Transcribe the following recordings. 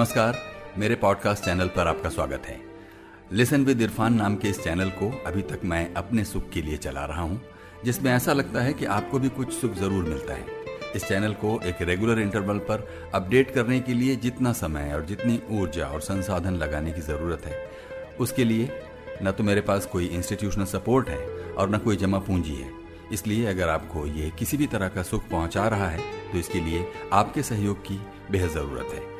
नमस्कार, मेरे podcast channel पर आपका स्वागत है। लिसन विद इरफान नाम के इस चैनल को अभी तक मैं अपने सुख के लिए चला रहा हूँ, जिसमें ऐसा लगता है कि आपको भी कुछ सुख ज़रूर मिलता है। इस चैनल को एक रेगुलर इंटरवल पर अपडेट करने के लिए जितना समय और जितनी ऊर्जा और संसाधन लगाने की ज़रूरत है। उसके लिए न तो मेरे पास कोई इंस्टीट्यूशनल सपोर्ट है और न कोई जमा पूंजी है। इसलिए अगर आपको ये किसी भी तरह का सुख पहुँचा रहा है तो इसके लिए आपके सहयोग की बेहद ज़रूरत है।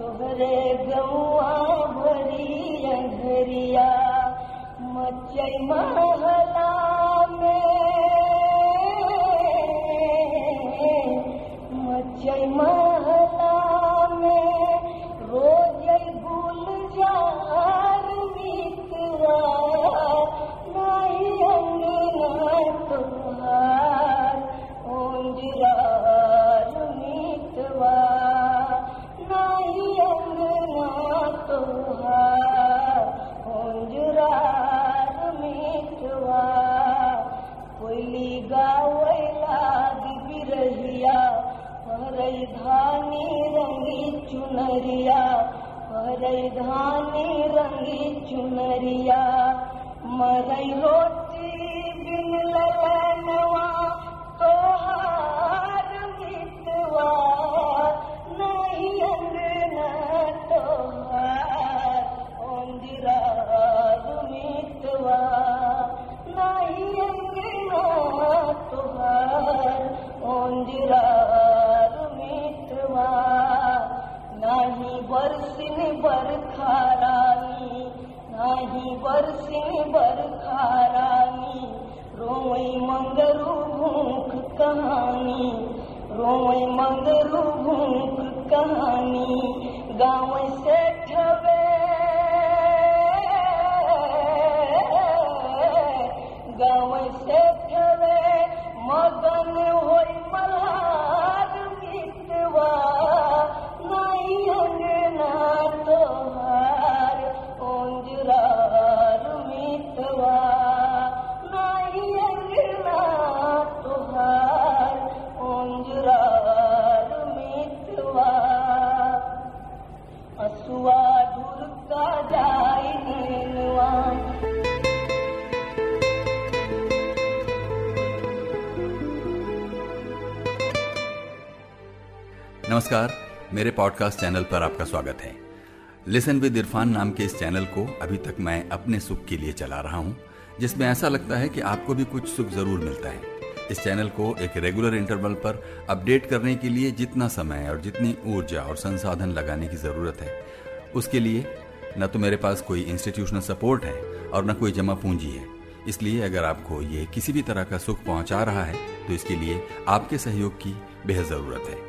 तोहरे गौआ भरिया घरिया मचई महा धानी रंगी चुनरिया मरई रोटी वर्सिं बर्खारा नही बर्सिं बर्खारा रोगरू भूक कहानी रो मु भूक कहानी गा से नमस्कार, मेरे पॉडकास्ट चैनल पर आपका स्वागत है। लिसन विद इरफान नाम के इस चैनल को अभी तक मैं अपने सुख के लिए चला रहा हूँ, जिसमें ऐसा लगता है कि आपको भी कुछ सुख ज़रूर मिलता है। इस चैनल को एक रेगुलर इंटरवल पर अपडेट करने के लिए जितना समय और जितनी ऊर्जा और संसाधन लगाने की ज़रूरत है। उसके लिए न तो मेरे पास कोई इंस्टीट्यूशनल सपोर्ट है और न कोई जमा पूंजी है। इसलिए अगर आपको ये किसी भी तरह का सुख पहुँचा रहा है तो इसके लिए आपके सहयोग की बेहद ज़रूरत है।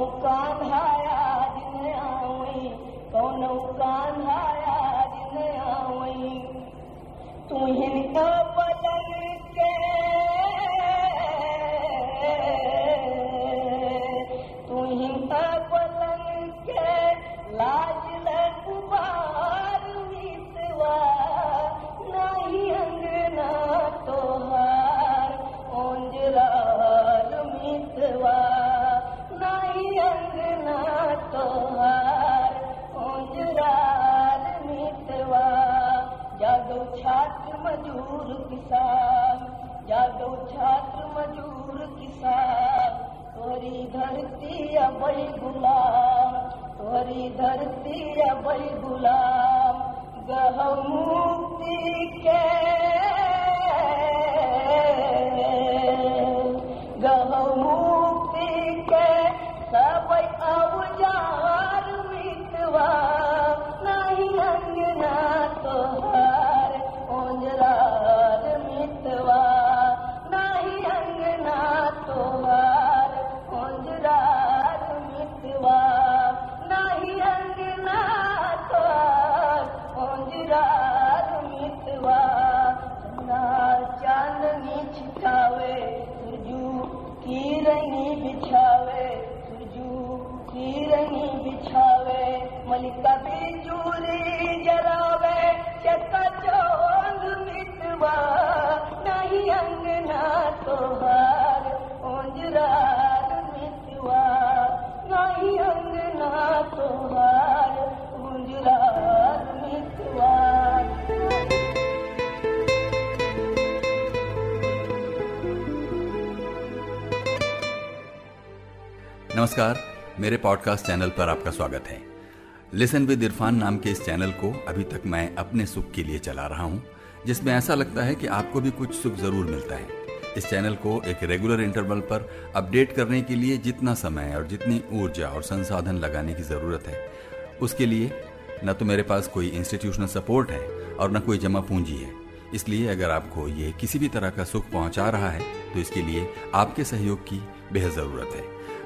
कौनो कान्हाया मजूर किसान जागो छात्र मजूर किसान तोरी धरती अबई गुलाम तोरी धरती अबई गुलाम गह मुक्ति के नमस्कार, मेरे पॉडकास्ट चैनल पर आपका स्वागत है। लिसन विद इरफान नाम के इस चैनल को अभी तक मैं अपने सुख के लिए चला रहा हूँ, जिसमें ऐसा लगता है कि आपको भी कुछ सुख ज़रूर मिलता है। इस चैनल को एक रेगुलर इंटरवल पर अपडेट करने के लिए जितना समय और जितनी ऊर्जा और संसाधन लगाने की ज़रूरत है, उसके लिए न तो मेरे पास कोई इंस्टीट्यूशनल सपोर्ट है और न कोई जमा पूंजी है। इसलिए अगर आपको ये किसी भी तरह का सुख पहुँचा रहा है तो इसके लिए आपके सहयोग की बेहद ज़रूरत है।